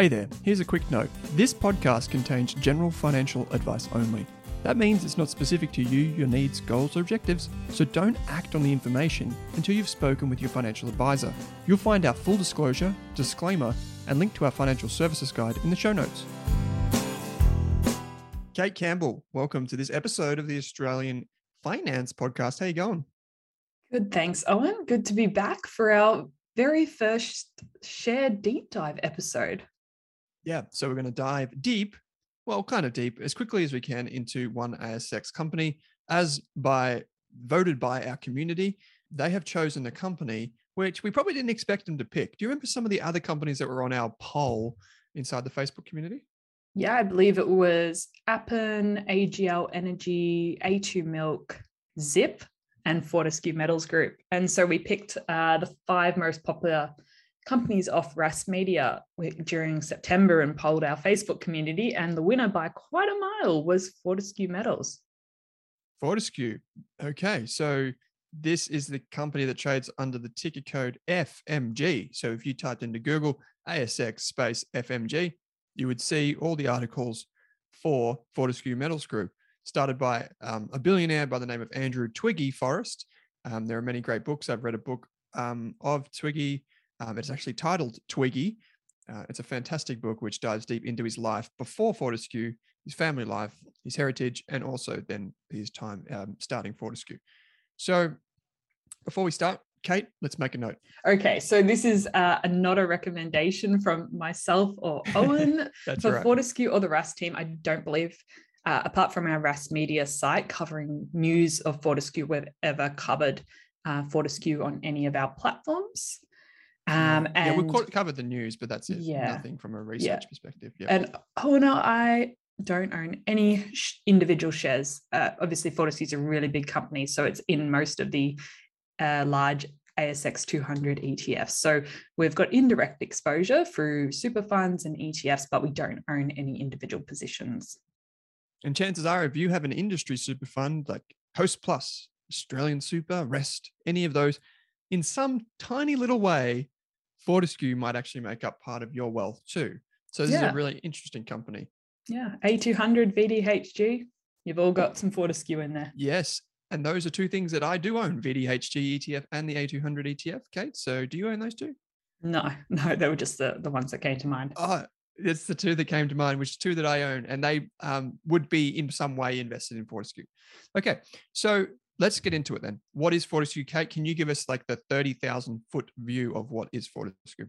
Hey there, here's a quick note. This podcast contains general financial advice only. That means it's not specific to you, your needs, goals, or objectives, so don't act on the information until you've spoken with your financial advisor. You'll find our full disclosure, disclaimer, and link to our financial services guide in the show notes. Kate Campbell, welcome to this episode of the Australian Finance Podcast. How you going? Good, thanks, Owen. Good to be back for our very first shared deep dive episode. Yeah, so we're going to dive deep, well, kind of deep, as quickly as we can into one ASX company, as by voted by our community. They have chosen a company which we probably didn't expect them to pick. Do you remember some of the other companies that were on our poll inside the Facebook community? Yeah, I believe it was Appen, AGL Energy, A2 Milk, Zip, and Fortescue Metals Group. And so we picked uh, the five most popular companies off Rask Media during September and polled our Facebook community. And the winner by quite a mile was Fortescue Metals. Fortescue. Okay. So this is the company that trades under the ticker code FMG. So if you typed into Google ASX space FMG, you would see all the articles for Fortescue Metals Group, started by um, a billionaire by the name of Andrew Twiggy Forrest. Um, there are many great books. I've read a book um, of Twiggy um, it's actually titled Twiggy. Uh, it's a fantastic book which dives deep into his life before Fortescue, his family life, his heritage, and also then his time um, starting Fortescue. So, before we start, Kate, let's make a note. Okay, so this is uh, not a recommendation from myself or Owen for right. Fortescue or the Rask team. I don't believe, uh, apart from our Rask media site covering news of Fortescue, we've ever covered uh, Fortescue on any of our platforms. Um, and yeah, we've covered the news, but that's it. Yeah, nothing from a research yeah. perspective. Yeah. And oh no, I don't own any sh- individual shares. Uh, obviously, Fortescue is a really big company, so it's in most of the uh, large ASX 200 ETFs. So we've got indirect exposure through super funds and ETFs, but we don't own any individual positions. And chances are, if you have an industry super fund like Host Plus, Australian Super, Rest, any of those, in some tiny little way, Fortescue might actually make up part of your wealth too. So this yeah. is a really interesting company. Yeah, A200 VDHG. You've all got some Fortescue in there. Yes. And those are two things that I do own VDHG ETF and the A200 ETF, Kate. So do you own those two? No, no, they were just the, the ones that came to mind. Oh, it's the two that came to mind, which two that I own, and they um, would be in some way invested in Fortescue. Okay, so let's get into it then. What is Fortescue, Kate? Can you give us like the 30,000 foot view of what is Fortescue?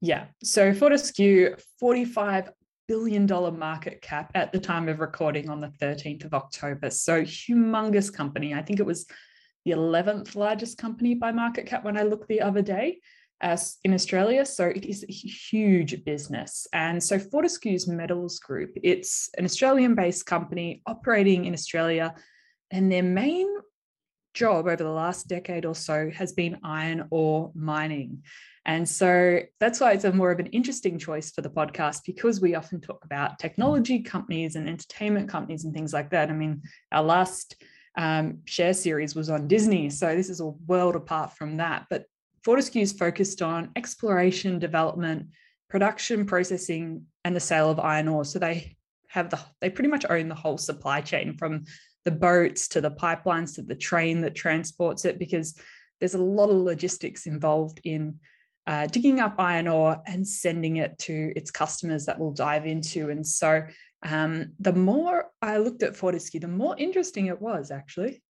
Yeah. So Fortescue, $45 billion market cap at the time of recording on the 13th of October. So humongous company. I think it was the 11th largest company by market cap when I looked the other day as in Australia. So it is a huge business. And so Fortescue's Metals Group, it's an Australian based company operating in Australia. And their main job over the last decade or so has been iron ore mining. And so that's why it's a more of an interesting choice for the podcast because we often talk about technology companies and entertainment companies and things like that. I mean, our last um, share series was on Disney. So this is a world apart from that. But Fortescue is focused on exploration, development, production, processing, and the sale of iron ore. So they have the they pretty much own the whole supply chain from the boats to the pipelines to the train that transports it because there's a lot of logistics involved in uh, digging up iron ore and sending it to its customers that we'll dive into. And so um, the more I looked at Fortescue, the more interesting it was actually.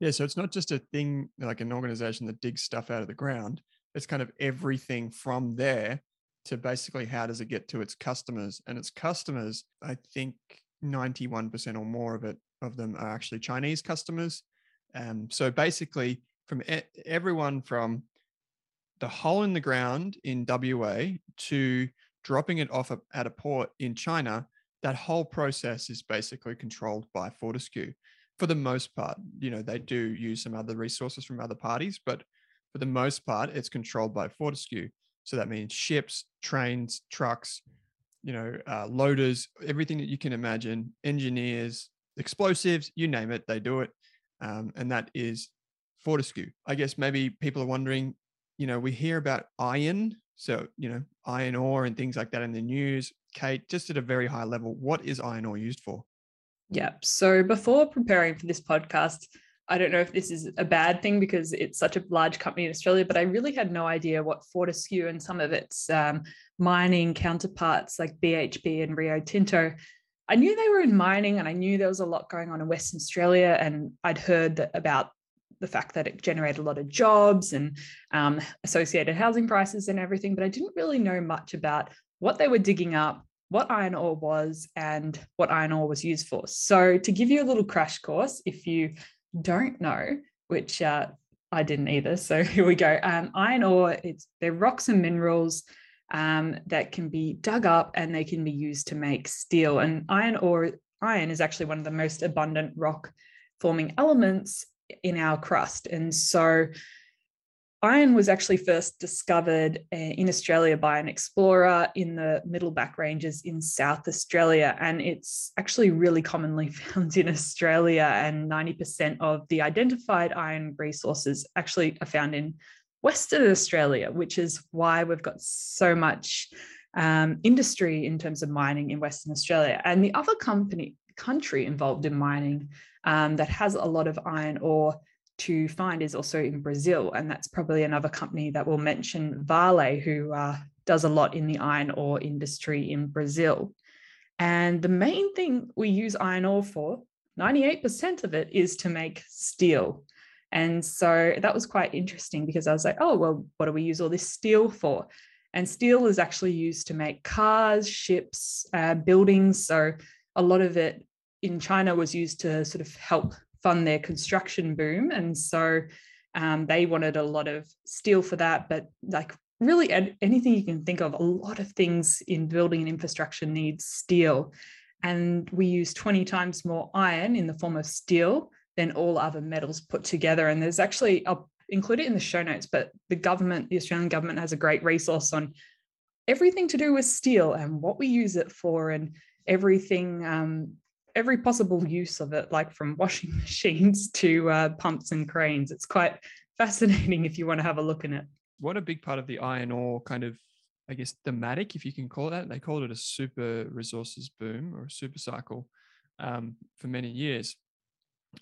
Yeah, so it's not just a thing like an organization that digs stuff out of the ground. It's kind of everything from there to basically how does it get to its customers? And its customers, I think 91% or more of it of them are actually Chinese customers. Um, so basically, from e- everyone from the hole in the ground in WA to dropping it off at a port in China, that whole process is basically controlled by Fortescue for the most part. You know, they do use some other resources from other parties, but for the most part, it's controlled by Fortescue. So that means ships, trains, trucks, you know, uh, loaders, everything that you can imagine, engineers, explosives, you name it, they do it. Um, and that is Fortescue. I guess maybe people are wondering, you know, we hear about iron So, you know, iron ore and things like that in the news. Kate, just at a very high level, what is iron ore used for? Yeah. So before preparing for this podcast, I don't know if this is a bad thing because it's such a large company in Australia, but I really had no idea what Fortescue and some of its um, mining counterparts like BHP and Rio Tinto. I knew they were in mining and I knew there was a lot going on in Western Australia. And I'd heard that, about the fact that it generated a lot of jobs and um, associated housing prices and everything, but I didn't really know much about what they were digging up, what iron ore was, and what iron ore was used for. So, to give you a little crash course, if you don't know, which uh, I didn't either. So here we go. Um, iron ore, it's they're rocks and minerals um, that can be dug up and they can be used to make steel. And iron ore, iron is actually one of the most abundant rock forming elements in our crust. And so Iron was actually first discovered uh, in Australia by an explorer in the Middleback Ranges in South Australia. And it's actually really commonly found in Australia. And 90% of the identified iron resources actually are found in Western Australia, which is why we've got so much um, industry in terms of mining in Western Australia. And the other company, country involved in mining um, that has a lot of iron ore to find is also in Brazil. And that's probably another company that we'll mention Vale, who uh, does a lot in the iron ore industry in Brazil. And the main thing we use iron ore for, 98% of it is to make steel. And so that was quite interesting because I was like, oh, well, what do we use all this steel for? And steel is actually used to make cars, ships, uh, buildings. So a lot of it in China was used to sort of help fund their construction boom. And so um, they wanted a lot of steel for that. But like really anything you can think of, a lot of things in building and infrastructure needs steel. And we use 20 times more iron in the form of steel than all other metals put together. And there's actually, I'll include it in the show notes, but the government, the Australian government has a great resource on everything to do with steel and what we use it for and everything um, every possible use of it, like from washing machines to uh, pumps and cranes. It's quite fascinating if you want to have a look in it. What a big part of the iron ore kind of, I guess, thematic, if you can call it that. They called it a super resources boom or a super cycle um, for many years.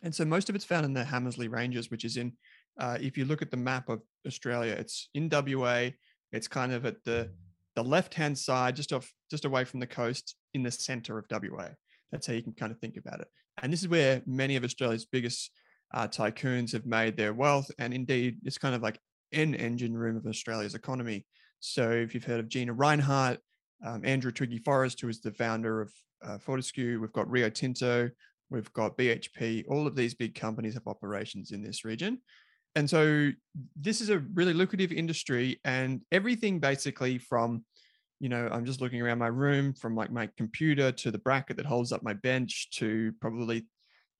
And so most of it's found in the Hamersley Ranges, which is in, uh, if you look at the map of Australia, it's in WA. It's kind of at the the left hand side, just off, just away from the coast, in the center of WA. That's how you can kind of think about it. And this is where many of Australia's biggest uh, tycoons have made their wealth. And indeed, it's kind of like an engine room of Australia's economy. So if you've heard of Gina Rinehart, um, Andrew Twiggy Forrest, who is the founder of uh, Fortescue, we've got Rio Tinto, we've got BHP, all of these big companies have operations in this region. And so this is a really lucrative industry, and everything basically from you know, I'm just looking around my room from like my computer to the bracket that holds up my bench to probably,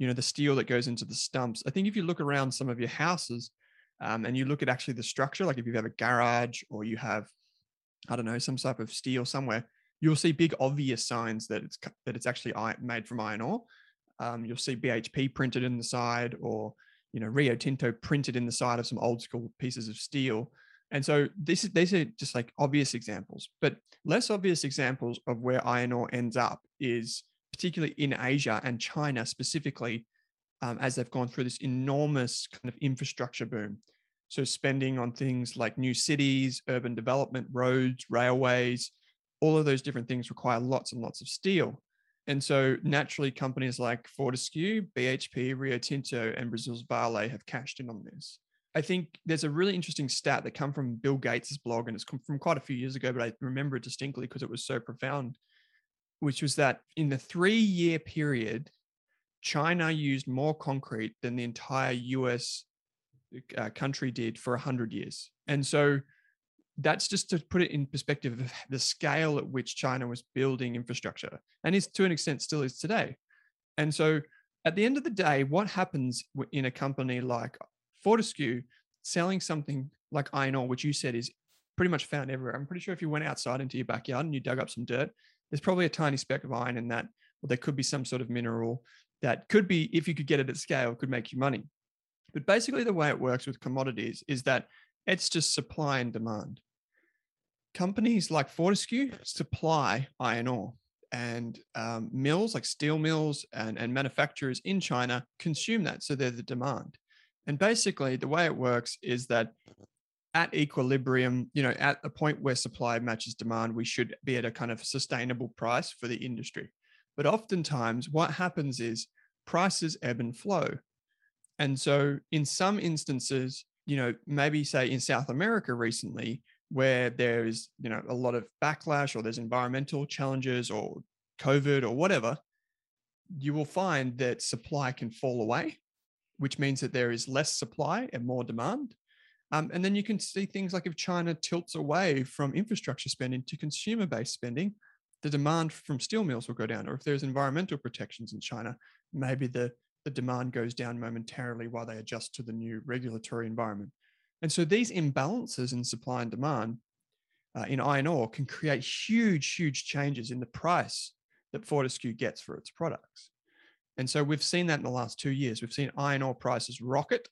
you know, the steel that goes into the stumps. I think if you look around some of your houses um, and you look at actually the structure, like if you have a garage or you have, I don't know, some type of steel somewhere, you'll see big obvious signs that it's that it's actually made from iron ore. Um, you'll see BHP printed in the side, or you know Rio Tinto printed in the side of some old school pieces of steel. And so this is these are just like obvious examples, but less obvious examples of where iron ore ends up is particularly in Asia and China specifically, um, as they've gone through this enormous kind of infrastructure boom. So spending on things like new cities, urban development, roads, railways, all of those different things require lots and lots of steel. And so naturally, companies like Fortescue, BHP, Rio Tinto, and Brazil's Vale have cashed in on this. I think there's a really interesting stat that come from Bill Gates's blog, and it's come from quite a few years ago, but I remember it distinctly because it was so profound, which was that in the three-year period, China used more concrete than the entire US uh, country did for 100 years. And so that's just to put it in perspective of the scale at which China was building infrastructure and is to an extent still is today. And so at the end of the day, what happens in a company like Fortescue selling something like iron ore, which you said is pretty much found everywhere. I'm pretty sure if you went outside into your backyard and you dug up some dirt, there's probably a tiny speck of iron in that, or there could be some sort of mineral that could be, if you could get it at scale, could make you money. But basically, the way it works with commodities is that it's just supply and demand. Companies like Fortescue supply iron ore, and um, mills like steel mills and, and manufacturers in China consume that. So they're the demand. And basically, the way it works is that at equilibrium, you know, at the point where supply matches demand, we should be at a kind of sustainable price for the industry. But oftentimes, what happens is prices ebb and flow. And so, in some instances, you know, maybe say in South America recently, where there is, you know, a lot of backlash or there's environmental challenges or COVID or whatever, you will find that supply can fall away, which means that there is less supply and more demand. Um, and then you can see things like if China tilts away from infrastructure spending to consumer based spending, the demand from steel mills will go down. Or if there's environmental protections in China, maybe the, the demand goes down momentarily while they adjust to the new regulatory environment. And so these imbalances in supply and demand uh, in iron ore can create huge, huge changes in the price that Fortescue gets for its products. And so we've seen that in the last two years. We've seen iron ore prices rocket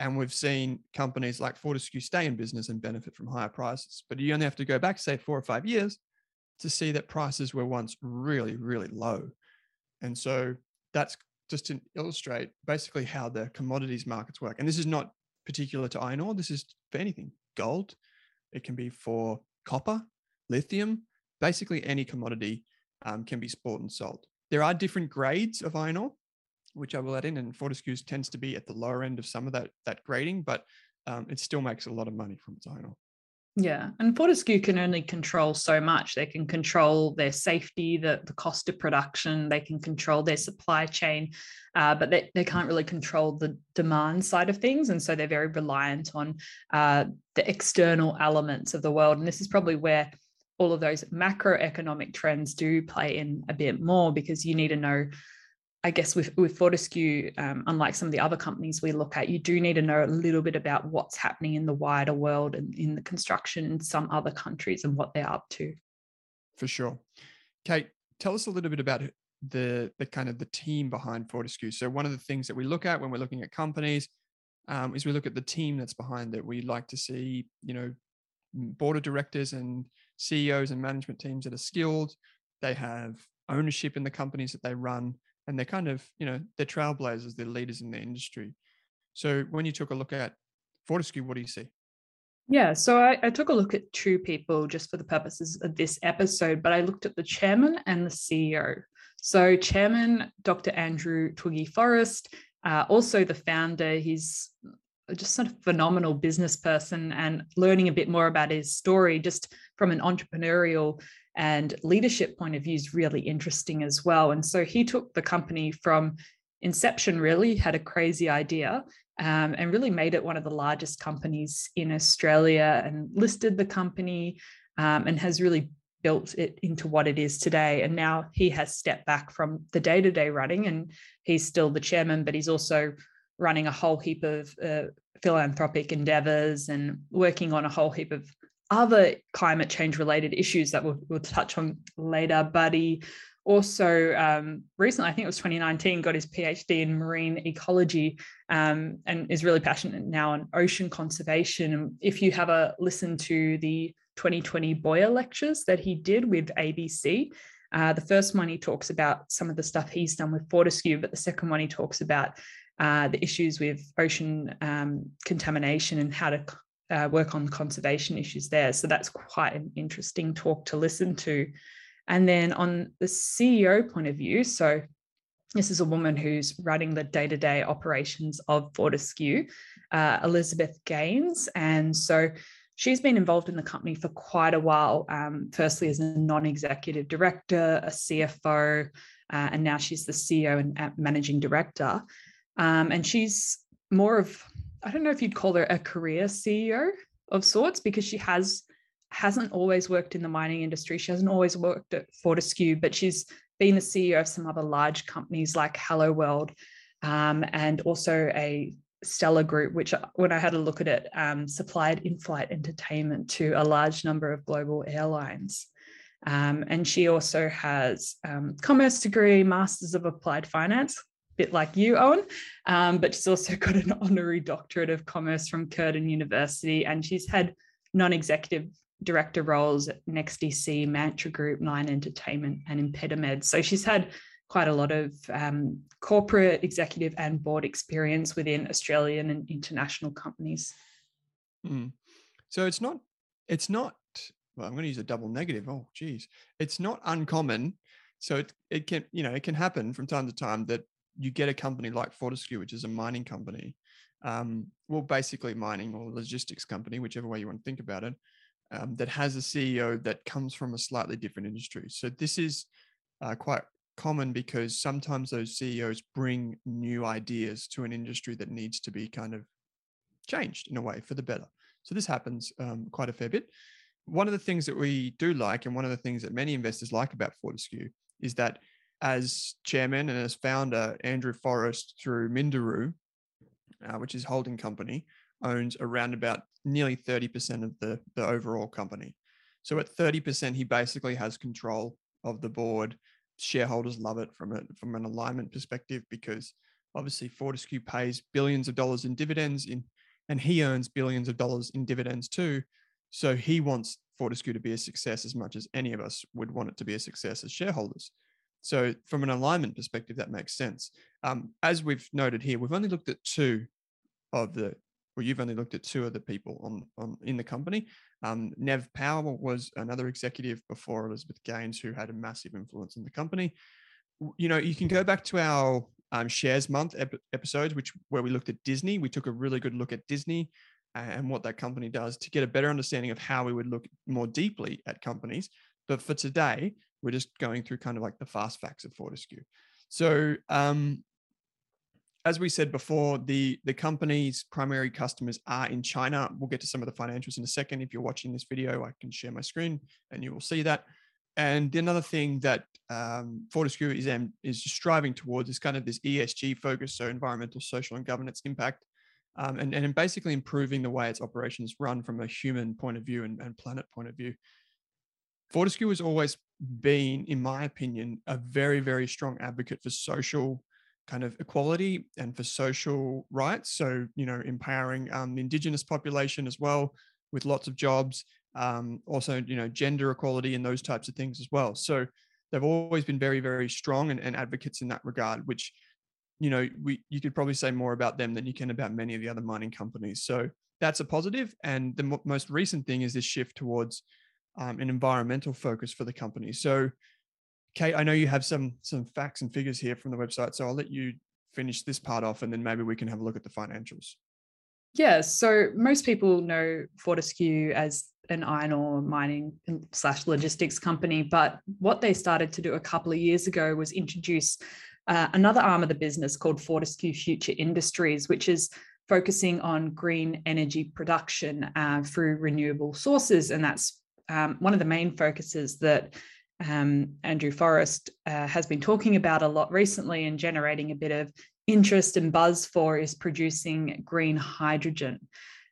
and we've seen companies like Fortescue stay in business and benefit from higher prices. But you only have to go back, say, four or five years to see that prices were once really, really low. And so that's just to illustrate basically how the commodities markets work. And this is not particular to iron ore, this is for anything gold, it can be for copper, lithium, basically any commodity um, can be bought and sold. There are different grades of iron ore which I will add in. And Fortescue tends to be at the lower end of some of that that grading, but um, it still makes a lot of money from its iron ore. Yeah, and Fortescue can only control so much. They can control their safety, the, the cost of production, they can control their supply chain, uh, but they, they can't really control the demand side of things. And so they're very reliant on uh, the external elements of the world. And this is probably where all of those macroeconomic trends do play in a bit more because you need to know I guess with, with Fortescue, um, unlike some of the other companies we look at, you do need to know a little bit about what's happening in the wider world and in the construction in some other countries and what they're up to. For sure. Kate, tell us a little bit about the the kind of the team behind Fortescue. So one of the things that we look at when we're looking at companies um, is we look at the team that's behind it. We like to see, you know, board of directors and CEOs and management teams that are skilled. They have ownership in the companies that they run and they're kind of you know they're trailblazers they're leaders in the industry. So when you took a look at fortescue what do you see? Yeah so I, I, took a look at two people just for the purposes of this episode but i looked at the chairman and the ceo so chairman dr andrew twiggy forrest uh, also the founder. He's just sort of phenomenal business person and learning a bit more about his story just from an entrepreneurial and leadership point of view is really interesting as well. And so he took the company from inception, really, had a crazy idea um, and really made it one of the largest companies in Australia and listed the company um, and has really built it into what it is today. And now he has stepped back from the day to day running and he's still the chairman, but he's also running a whole heap of uh, philanthropic endeavors and working on a whole heap of other climate change related issues that we'll, we'll touch on later. But he also um, recently, I think it was 2019, got his PhD in marine ecology um, and is really passionate now on ocean conservation. And if you have a listen to the 2020 Boyer lectures that he did with ABC, uh, the first one he talks about some of the stuff he's done with Fortescue, but the second one he talks about uh, the issues with ocean um, contamination and how to uh, work on conservation issues there. So that's quite an interesting talk to listen to. And then on the CEO point of view, so this is a woman who's running the day to day operations of Fortescue, uh, Elizabeth Gaines. And so she's been involved in the company for quite a while, um, firstly as a non executive director, a CFO, uh, and now she's the CEO and managing director. Um, and she's more of I don't know if you'd call her a career CEO of sorts because she has hasn't always worked in the mining industry. She hasn't always worked at Fortescue, but she's been the CEO of some other large companies like Helloworld um, and also a Stellar Group, which when I had a look at it, um, supplied in-flight entertainment to a large number of global airlines. Um, and she also has um, commerce degree, Masters of Applied Finance, bit like you, Owen, um, but she's also got an honorary doctorate of commerce from Curtin University, and she's had non-executive director roles at NextDC, Mantra Group, Nine Entertainment, and ImpediMed. So she's had quite a lot of um, corporate, executive, and board experience within Australian and international companies. Mm. So it's not, it's not, well, I'm going to use a double negative. Oh, geez. It's not uncommon. So it, it can, you know, it can happen from time to time that you get a company like Fortescue, which is a mining company, um, well, basically mining or logistics company, whichever way you want to think about it, um, that has a CEO that comes from a slightly different industry. So this is uh, quite common because sometimes those CEOs bring new ideas to an industry that needs to be kind of changed in a way for the better. So this happens um, quite a fair bit. One of the things that we do like, and one of the things that many investors like about Fortescue, is that as chairman and as founder, Andrew Forrest through Minderoo, uh, which is holding company, owns around about nearly 30% of the, the overall company. So at 30%, he basically has control of the board. Shareholders love it from a, from an alignment perspective because obviously Fortescue pays billions of dollars in dividends in, and he earns billions of dollars in dividends too. So he wants Fortescue to be a success as much as any of us would want it to be a success as shareholders. So from an alignment perspective, that makes sense. Um, as we've noted here, we've only looked at two of the, well, you've only looked at two of the people on, on in the company. Um, Nev Powell was another executive before Elizabeth Gaines, who had a massive influence in the company. You know, you can go back to our um, shares month ep- episodes, which where we looked at Disney. We took a really good look at Disney and what that company does to get a better understanding of how we would look more deeply at companies. But for today, we're just going through kind of like the fast facts of Fortescue. So, um, as we said before, the the company's primary customers are in China. We'll get to some of the financials in a second. If you're watching this video, I can share my screen and you will see that. And another thing that um, Fortescue is is striving towards is kind of this ESG focus, so environmental, social, and governance impact, um, and and basically improving the way its operations run from a human point of view and, and planet point of view. Fortescue has always been, in my opinion, a very, very strong advocate for social kind of equality and for social rights. So, you know, empowering um, the Indigenous population as well with lots of jobs. Um, also, you know, gender equality and those types of things as well. So, they've always been very, very strong and, and advocates in that regard, which, you know, we you could probably say more about them than you can about many of the other mining companies. So, that's a positive. And the most recent thing is this shift towards um, an environmental focus for the company. So, Kate, I know you have some some facts and figures here from the website, so I'll let you finish this part off, and then maybe we can have a look at the financials. Yeah, so most people know Fortescue as an iron ore mining slash logistics company, but what they started to do a couple of years ago was introduce uh, another arm of the business called Fortescue Future Industries, which is focusing on green energy production uh, through renewable sources, and that's um, one of the main focuses that um, Andrew Forrest uh, has been talking about a lot recently and generating a bit of interest and buzz for is producing green hydrogen.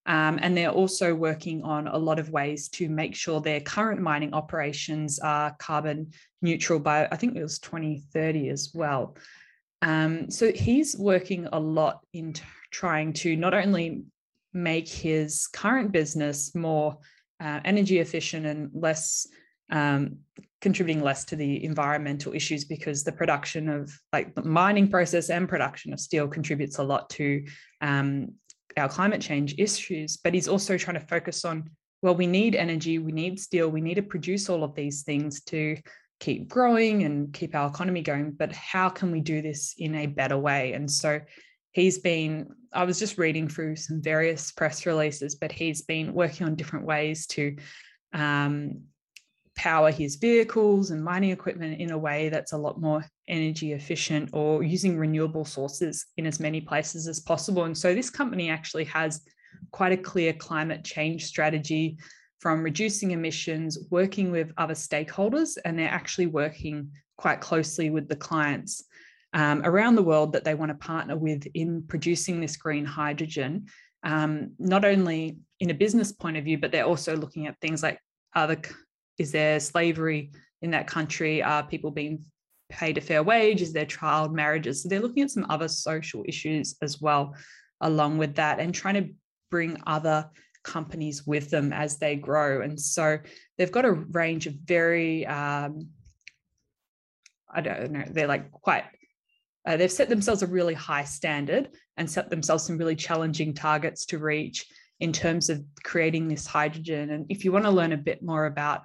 Um, and they're also working on a lot of ways to make sure their current mining operations are carbon neutral by, I think it was 2030 as well. Um, so he's working a lot in trying to not only make his current business more uh, energy efficient and less um, contributing less to the environmental issues because the production of like the mining process and production of steel contributes a lot to um, our climate change issues but he's also trying to focus on well we need energy we need steel we need to produce all of these things to keep growing and keep our economy going but how can we do this in a better way? And so he's been i was just reading through some various press releases but he's been working on different ways to um, power his vehicles and mining equipment in a way that's a lot more energy efficient or using renewable sources in as many places as possible. And so this company actually has quite a clear climate change strategy from reducing emissions working with other stakeholders and they're actually working quite closely with the clients um, around the world that they want to partner with in producing this green hydrogen, um, not only in a business point of view, but they're also looking at things like other is there slavery in that country? Are people being paid a fair wage? Is there child marriages? So they're looking at some other social issues as well, along with that, and trying to bring other companies with them as they grow. And so they've got a range of very, um, I don't know, they're like quite, uh, they've set themselves a really high standard and set themselves some really challenging targets to reach in terms of creating this hydrogen. And if you want to learn a bit more about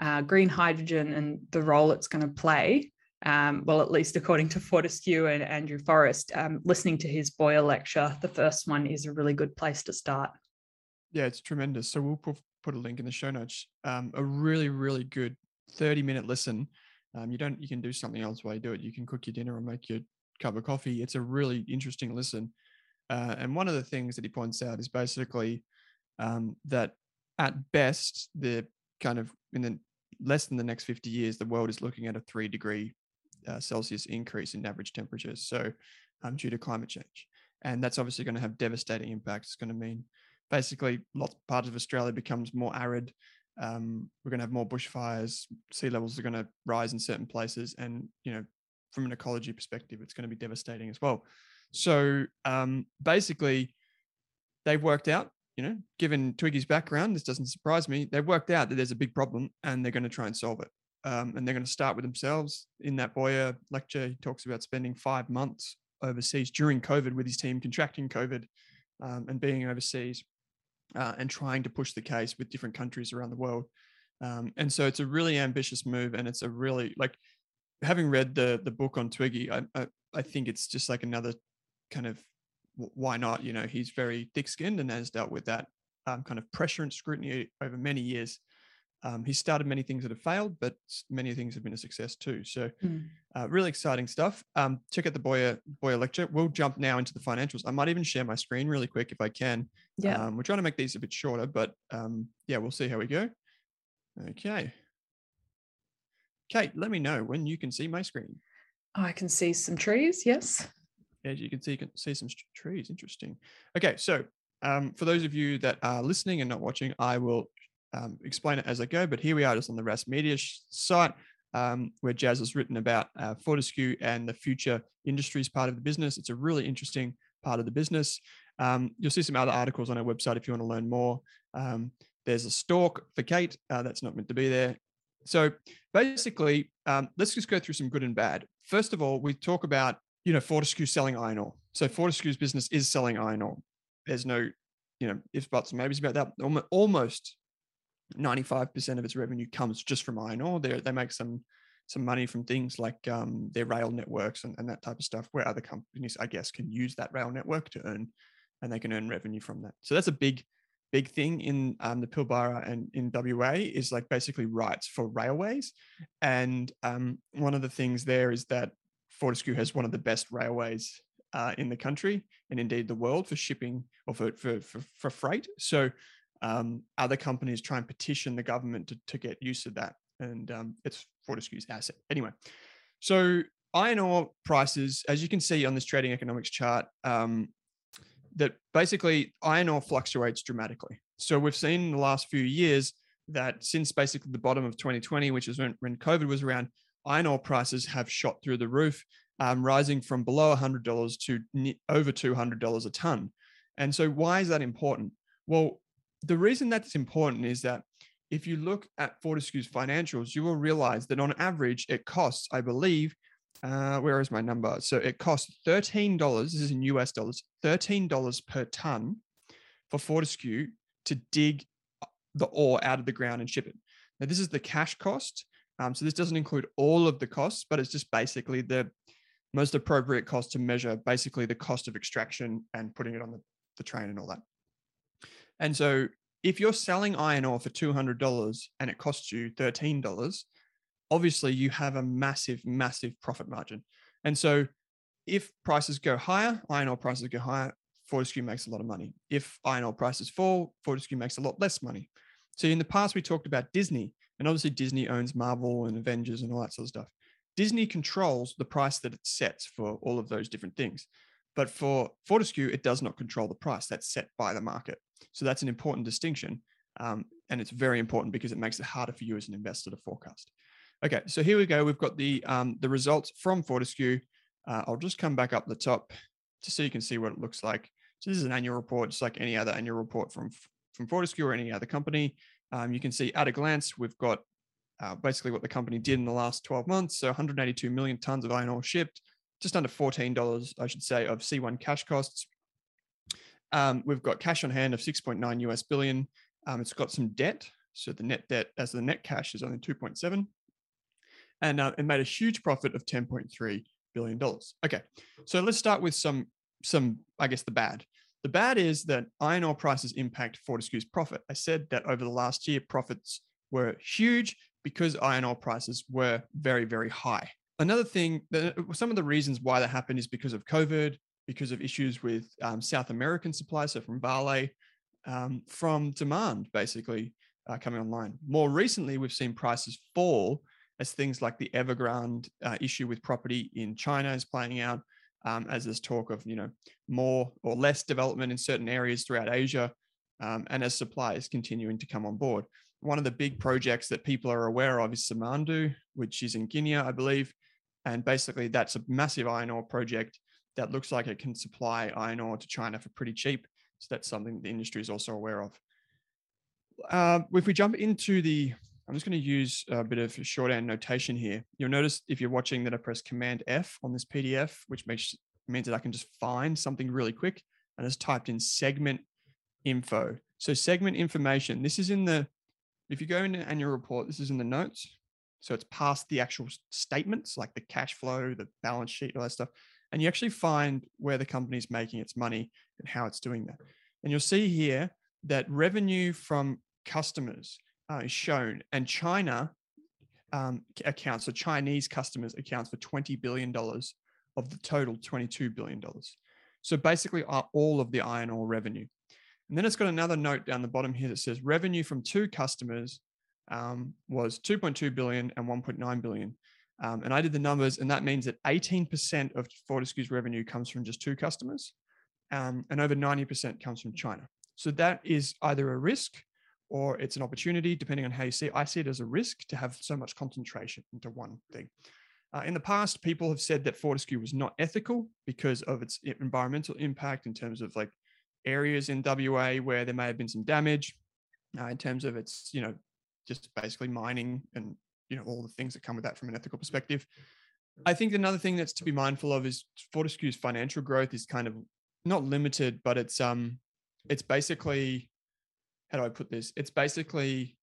uh, green hydrogen and the role it's going to play, um, well, at least according to Fortescue and Andrew Forrest, um, listening to his Boyer lecture, the first one is a really good place to start. Yeah, it's tremendous. So we'll put a link in the show notes. Um, a really, really good 30 minute listen. Um, you don't, you can do something else while you do it. You can cook your dinner or make your cup of coffee. It's a really interesting listen. Uh, and one of the things that he points out is basically um, that at best, the kind of in the less than the next 50 years, the world is looking at a three degree uh, Celsius increase in average temperatures. So, um, due to climate change, and that's obviously going to have devastating impacts. It's going to mean basically lots parts of Australia becomes more arid. Um, we're going to have more bushfires. Sea levels are going to rise in certain places, and you know, from an ecology perspective, it's going to be devastating as well. So, um, basically, they've worked out you know, given Twiggy's background, this doesn't surprise me. They've worked out that there's a big problem and they're going to try and solve it. Um, and they're going to start with themselves. In that Boyer lecture, he talks about spending five months overseas during COVID with his team, contracting COVID um, and being overseas uh, and trying to push the case with different countries around the world. Um, and so it's a really ambitious move, and it's a really like having read the the book on Twiggy, I, I, I think it's just like another kind of why not? You know, he's very thick skinned and has dealt with that um, kind of pressure and scrutiny over many years. Um, he started many things that have failed, but many things have been a success too. So, mm. uh, really exciting stuff. Um, check out the Boyer Boyer lecture. We'll jump now into the financials. I might even share my screen really quick if I can. Yeah, um, we're trying to make these a bit shorter, but um, yeah, we'll see how we go. Okay, Kate, let me know when you can see my screen. Oh, I can see some trees. Yes. As you can see, you can see some trees. Interesting. Okay, so um, for those of you that are listening and not watching, I will um, explain it as I go. But here we are, just on the Rask Media site, um, where Jazz has written about uh, Fortescue and the future industries part of the business. It's a really interesting part of the business. Um, you'll see some other articles on our website if you want to learn more. Um, there's a stalk for Kate. Uh, that's not meant to be there. So basically, um, let's just go through some good and bad. First of all, we talk about you know, Fortescue selling iron ore. So Fortescue's business is selling iron ore. There's no, you know, ifs, buts, and maybes about that. Almost 95% of its revenue comes just from iron ore. They they make some some money from things like um, their rail networks and, and that type of stuff, where other companies, I guess, can use that rail network to earn, and they can earn revenue from that. So that's a big, big thing in um, the Pilbara and in WA is like basically rights for railways. And um, one of the things there is that Fortescue has one of the best railways uh, in the country and indeed the world for shipping or for, for, for, for freight. So um, other companies try and petition the government to, to get use of that. And um, it's Fortescue's asset. Anyway, so iron ore prices, as you can see on this trading economics chart, um, that basically iron ore fluctuates dramatically. So we've seen in the last few years that since basically the bottom of 2020, which is when, when COVID was around, iron ore prices have shot through the roof, um, rising from below $100 to over $200 a ton. And so, why is that important? Well, the reason that's important is that if you look at Fortescue's financials, you will realize that on average, it costs, I believe, uh, where is my number? So it costs $13, this is in US dollars, $13 per ton for Fortescue to dig the ore out of the ground and ship it. Now, this is the cash cost. Um, so this doesn't include all of the costs, but it's just basically the most appropriate cost to measure basically the cost of extraction and putting it on the, the train and all that. And so if you're selling iron ore for $200 and it costs you $13, obviously you have a massive, massive profit margin. And so if prices go higher, iron ore prices go higher, Fortescue makes a lot of money. If iron ore prices fall, Fortescue makes a lot less money. So in the past, we talked about Disney and obviously, Disney owns Marvel and Avengers and all that sort of stuff. Disney controls the price that it sets for all of those different things. But for Fortescue, it does not control the price that's set by the market. So that's an important distinction. Um, and it's very important because it makes it harder for you as an investor to forecast. Okay, so here we go. We've got the, um, the results from Fortescue. Uh, I'll just come back up the top just so you can see what it looks like. So this is an annual report, just like any other annual report from from Fortescue or any other company. Um, you can see at a glance, we've got uh, basically what the company did in the last 12 months. So 182 million tons of iron ore shipped, just under $14, I should say, of C1 cash costs. Um, we've got cash on hand of 6.9 US billion. Um, it's got some debt. So the net debt as the net cash is only 2.7. And uh, it made a huge profit of 10.3 billion dollars. Okay, so let's start with some some I guess the bad. The bad is that iron ore prices impact Fortescue's profit. I said that over the last year, profits were huge because iron ore prices were very, very high. Another thing, that, some of the reasons why that happened is because of COVID, because of issues with um, South American supply, so from Vale, um, from demand basically uh, coming online. More recently, we've seen prices fall as things like the Evergrande uh, issue with property in China is playing out, um, as there's talk of you know more or less development in certain areas throughout Asia, um, and as supply is continuing to come on board. One of the big projects that people are aware of is Simandou, which is in Guinea, I believe, and basically that's a massive iron ore project that looks like it can supply iron ore to China for pretty cheap. So that's something the industry is also aware of. Uh, if we jump into the I'm just going to use a bit of shorthand notation here. You'll notice if you're watching that I press Command F on this PDF, which makes means that I can just find something really quick and just typed in segment info. So segment information, this is in the, if you go into annual report, this is in the notes. So it's past the actual statements like the cash flow, the balance sheet, all that stuff. And you actually find where the company's making its money and how it's doing that. And you'll see here that revenue from customers uh, is shown, and China um, accounts, so Chinese customers accounts for $20 billion of the total $22 billion. So basically all of the iron ore revenue. And then it's got another note down the bottom here that says revenue from two customers um, was 2.2 billion and 1.9 billion. Um, and I did the numbers, and that means that 18% of Fortescue's revenue comes from just two customers, um, and over 90% comes from China. So that is either a risk or it's an opportunity, depending on how you see it. I see it as a risk to have so much concentration into one thing. Uh, in the past, people have said that Fortescue was not ethical because of its environmental impact in terms of like areas in WA where there may have been some damage, uh, in terms of its, you know, just basically mining and, you know, all the things that come with that from an ethical perspective. I think another thing that's to be mindful of is Fortescue's financial growth is kind of not limited, but it's um it's basically how do I put this? It's basically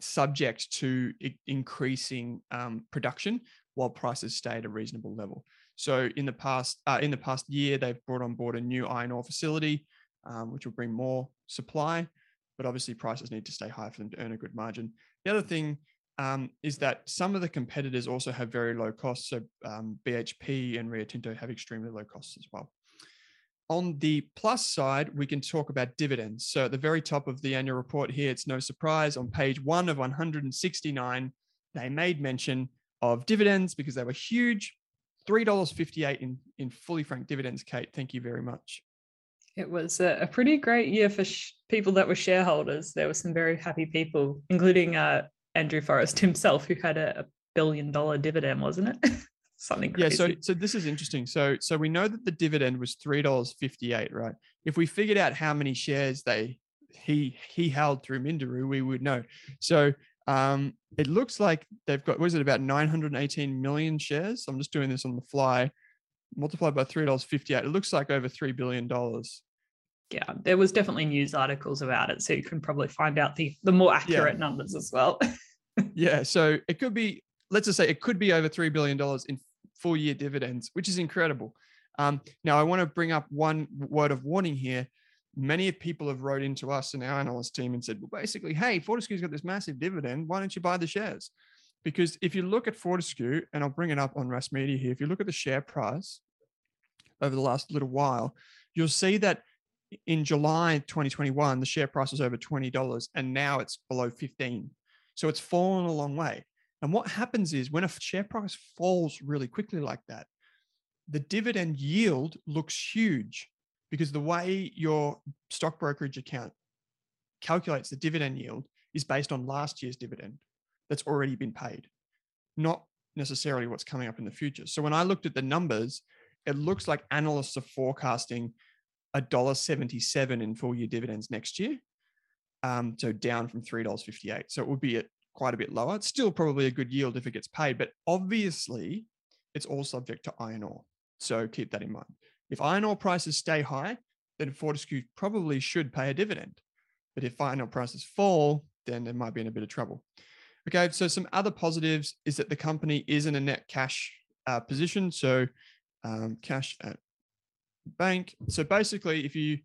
subject to increasing um, production while prices stay at a reasonable level. So in the past, uh, in the past year, they've brought on board a new iron ore facility, um, which will bring more supply, but obviously prices need to stay high for them to earn a good margin. The other thing um, is that some of the competitors also have very low costs. So um, BHP and Rio Tinto have extremely low costs as well. On the plus side, we can talk about dividends. So at the very top of the annual report here, it's no surprise on page one of 169, they made mention of dividends because they were huge. $3.58 in, in fully franked dividends, Kate. Thank you very much. It was a, pretty great year for sh- people that were shareholders. There were some very happy people, including uh, Andrew Forrest himself, who had a billion dollar dividend, wasn't it? something crazy. Yeah, so so this is interesting. So so we know that the dividend was three dollars fifty eight, right? If we figured out how many shares they he he held through Minderoo, we would know. So um, it looks like they've got was it about 918 million shares? I'm just doing this on the fly. Multiplied by three dollars fifty eight. It looks like over three billion dollars. Yeah, there was definitely news articles about it, so you can probably find out the the more accurate yeah. numbers as well. yeah, so it could be. Let's just say it could be over three billion dollars in full year dividends, which is incredible. Um, now, I want to bring up one word of warning here. Many people have wrote into us and our analyst team and said, well, basically, hey, Fortescue's got this massive dividend. Why don't you buy the shares? Because if you look at Fortescue, and I'll bring it up on Rask Media here, if you look at the share price over the last little while, you'll see that in July 2021, the share price was over $20 and now it's below 15. So it's fallen a long way. And what happens is when a share price falls really quickly like that, the dividend yield looks huge because the way your stock brokerage account calculates the dividend yield is based on last year's dividend that's already been paid, not necessarily what's coming up in the future. So when I looked at the numbers, it looks like analysts are forecasting $1.77 in full year dividends next year. Um, so down from $3.58. So it would be at quite a bit lower. It's still probably a good yield if it gets paid, but obviously it's all subject to iron ore. So keep that in mind. If iron ore prices stay high, then Fortescue probably should pay a dividend. But if iron ore prices fall, then it might be in a bit of trouble. Okay, so some other positives is that the company is in a net cash uh, position. So um, cash at bank. So basically, if you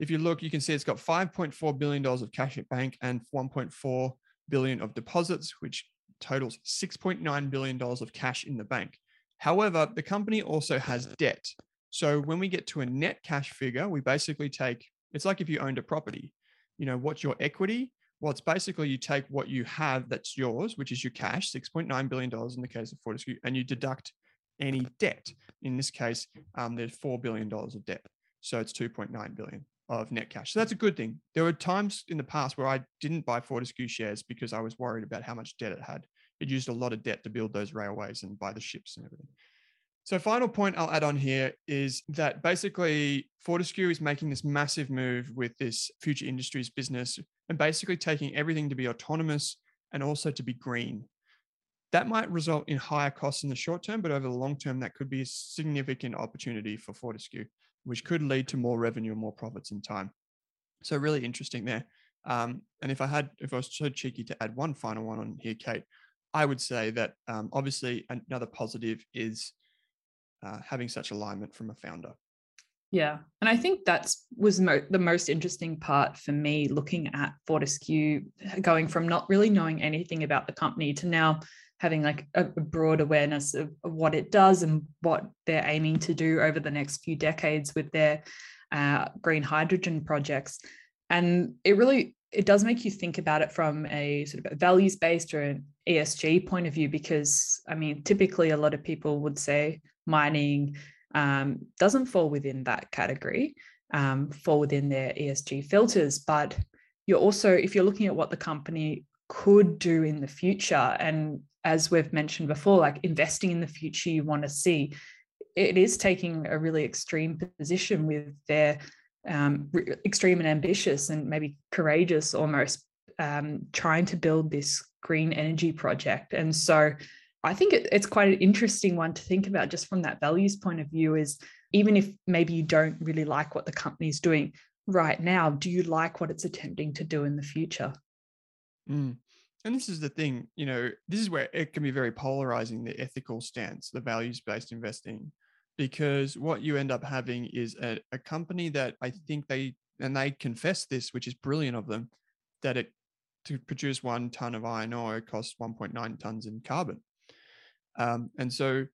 if you look, you can see it's got 5.4 billion dollars of cash at bank and 1.4 billion of deposits, which totals 6.9 billion dollars of cash in the bank. However, the company also has debt. So when we get to a net cash figure, we basically take it's like if you owned a property. You know, what's your equity? Well, it's basically you take what you have that's yours, which is your cash, $6.9 billion in the case of Fortescue, and you deduct any debt. In this case, um, there's $4 billion of debt. So it's 2.9 billion of net cash. So that's a good thing. There were times in the past where I didn't buy Fortescue shares because I was worried about how much debt it had. It used a lot of debt to build those railways and buy the ships and everything. So, final point I'll add on here is that basically Fortescue is making this massive move with this future industries business and basically taking everything to be autonomous and also to be green. That might result in higher costs in the short term, but over the long term, that could be a significant opportunity for Fortescue, which could lead to more revenue and more profits in time. So, really interesting there. Um, and if I had, if I was so cheeky to add one final one on here, Kate, I would say that um, obviously another positive is uh, having such alignment from a founder. Yeah, and I think that's was mo- the most interesting part for me looking at Fortescue, going from not really knowing anything about the company to now having like a, broad awareness of, what it does and what they're aiming to do over the next few decades with their uh, green hydrogen projects. And it really it does make you think about it from a sort of values based or an ESG point of view because I mean typically a lot of people would say mining um, doesn't fall within that category, um, fall within their ESG filters. But you're also, if you're looking at what the company could do in the future, and as we've mentioned before, like investing in the future you want to see, it is taking a really extreme position with their um, extreme and ambitious and maybe courageous almost um, trying to build this green energy project. And so I think it, it's quite an interesting one to think about just from that values point of view is even if maybe you don't really like what the company is doing right now, do you like what it's attempting to do in the future? Mm. And this is the thing, you know, this is where it can be very polarizing the ethical stance, the values based investing, because what you end up having is a, a company that I think they, and they confess this, which is brilliant of them, that it to produce one ton of iron ore costs 1.9 tons in carbon. Um, and so,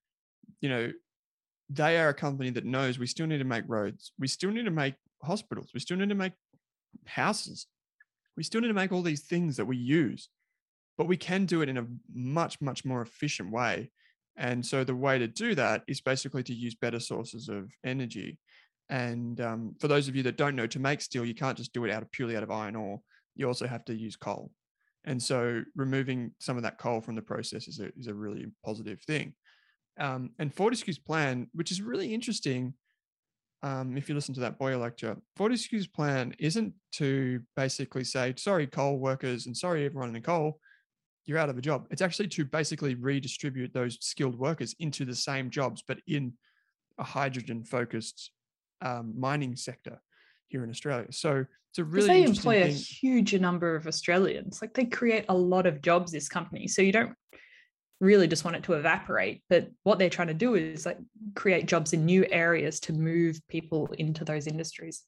you know, they are a company that knows we still need to make roads, we still need to make hospitals, we still need to make houses, we still need to make all these things that we use, but we can do it in a much, much more efficient way. And so the way to do that is basically to use better sources of energy. And um, for those of you that don't know, to make steel, you can't just do it out of purely out of iron ore. You also have to use coal. And so removing some of that coal from the process is a, is a really positive thing. Um, and Fortescue's plan, which is really interesting, um, if you listen to that Boyer lecture, Fortescue's plan isn't to basically say, sorry, coal workers, and sorry, everyone in the coal, you're out of a job. It's actually to basically redistribute those skilled workers into the same jobs, but in a hydrogen focused um, mining sector here in Australia. So it's a really they employ thing. a huge number of Australians. Like they create a lot of jobs. This company, so you don't really just want it to evaporate. But what they're trying to do is like create jobs in new areas to move people into those industries.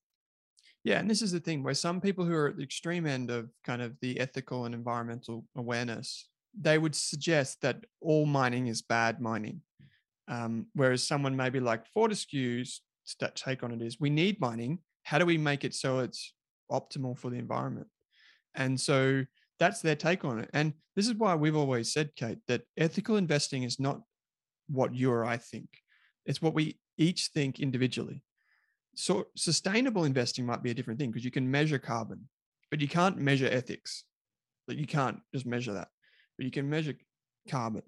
Yeah, and this is the thing where some people who are at the extreme end of kind of the ethical and environmental awareness, they would suggest that all mining is bad mining. Um, whereas someone maybe like Fortescue's take on it is we need mining. How do we make it so it's optimal for the environment. And so that's their take on it. And this is why we've always said, Kate, that ethical investing is not what you or I think, it's what we each think individually. So sustainable investing might be a different thing because you can measure carbon, but you can't measure ethics. Like you can't just measure that, but you can measure carbon.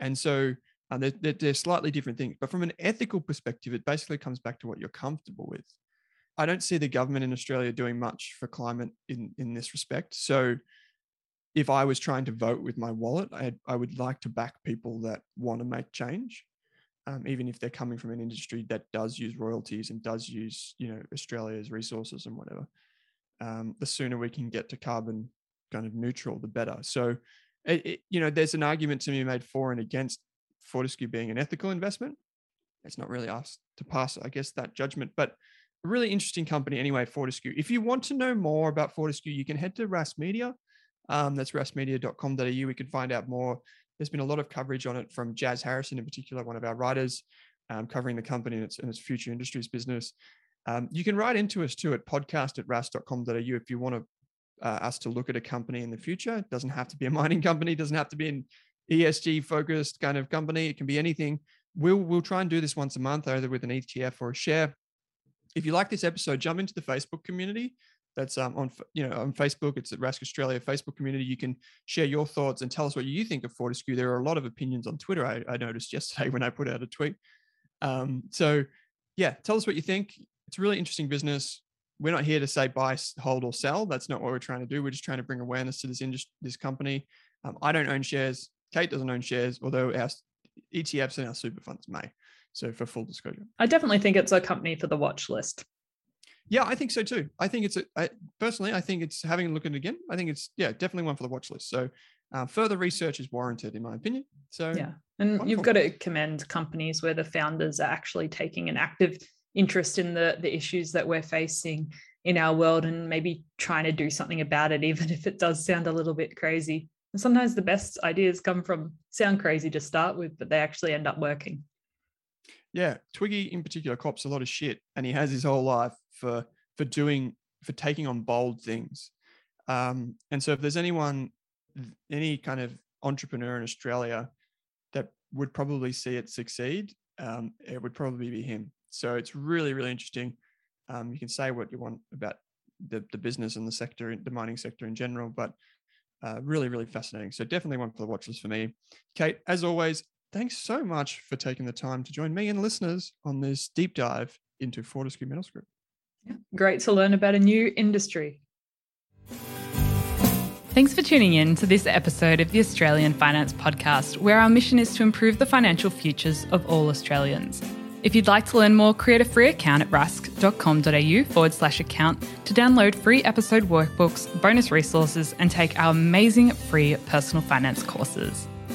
And so uh, they're, they're slightly different things. But from an ethical perspective, it basically comes back to what you're comfortable with. I don't see the government in Australia doing much for climate in in this respect. So if I was trying to vote with my wallet, I, I would like to back people that want to make change, um, even if they're coming from an industry that does use royalties and does use, you know, Australia's resources and whatever. Um, the sooner we can get to carbon kind of neutral, the better. So, it, it, you know, there's an argument to be made for and against Fortescue being an ethical investment. It's not really us to pass, I guess, that judgment, but a really interesting company anyway, Fortescue. If you want to know more about Fortescue, you can head to Rask Media um, that's raskmedia.com.au. We can find out more. There's been a lot of coverage on it from Jazz Harrison, in particular, one of our writers, um, covering the company and its, and its future industries business. Um, you can write into us too at podcast at rask.com.au if you want to, uh, us to look at a company in the future. It doesn't have to be a mining company, doesn't have to be an ESG focused kind of company. It can be anything. We'll, we'll try and do this once a month, either with an ETF or a share. If you like this episode, jump into the Facebook community that's um, on you know on Facebook. It's at Rask Australia Facebook community. You can share your thoughts and tell us what you think of Fortescue. There are a lot of opinions on Twitter. I, I noticed yesterday when I put out a tweet. Um, so yeah, tell us what you think. It's a really interesting business. We're not here to say buy, hold, or sell. That's not what we're trying to do. We're just trying to bring awareness to this industry, this company. Um, I don't own shares. Kate doesn't own shares, although our ETFs and our super funds may. So for full disclosure, I definitely think it's a company for the watch list. Yeah, I think so too. I think it's a I, personally, I think it's having a look at it again. I think it's yeah, definitely one for the watch list. So uh, further research is warranted, in my opinion. So yeah, and wonderful. you've got to commend companies where the founders are actually taking an active interest in the the issues that we're facing in our world and maybe trying to do something about it, even if it does sound a little bit crazy. And sometimes the best ideas come from sound crazy to start with, but they actually end up working. Yeah, Twiggy in particular cops a lot of shit, and he has his whole life for for doing for taking on bold things. Um, and so, if there's anyone, any kind of entrepreneur in Australia that would probably see it succeed, um, it would probably be him. So it's really, really interesting. Um, you can say what you want about the, the business and the sector, the mining sector in general, but uh, really, really fascinating. So definitely one for the watch list for me. Kate, as always, thanks so much for taking the time to join me and listeners on this deep dive into Fortescue Metals Group. Yeah, great to learn about a new industry. Thanks for tuning in to this episode of the Australian Finance Podcast, where our mission is to improve the financial futures of all Australians. If you'd like to learn more, create a free account at rask.com.au forward slash account to download free episode workbooks, bonus resources, and take our amazing free personal finance courses.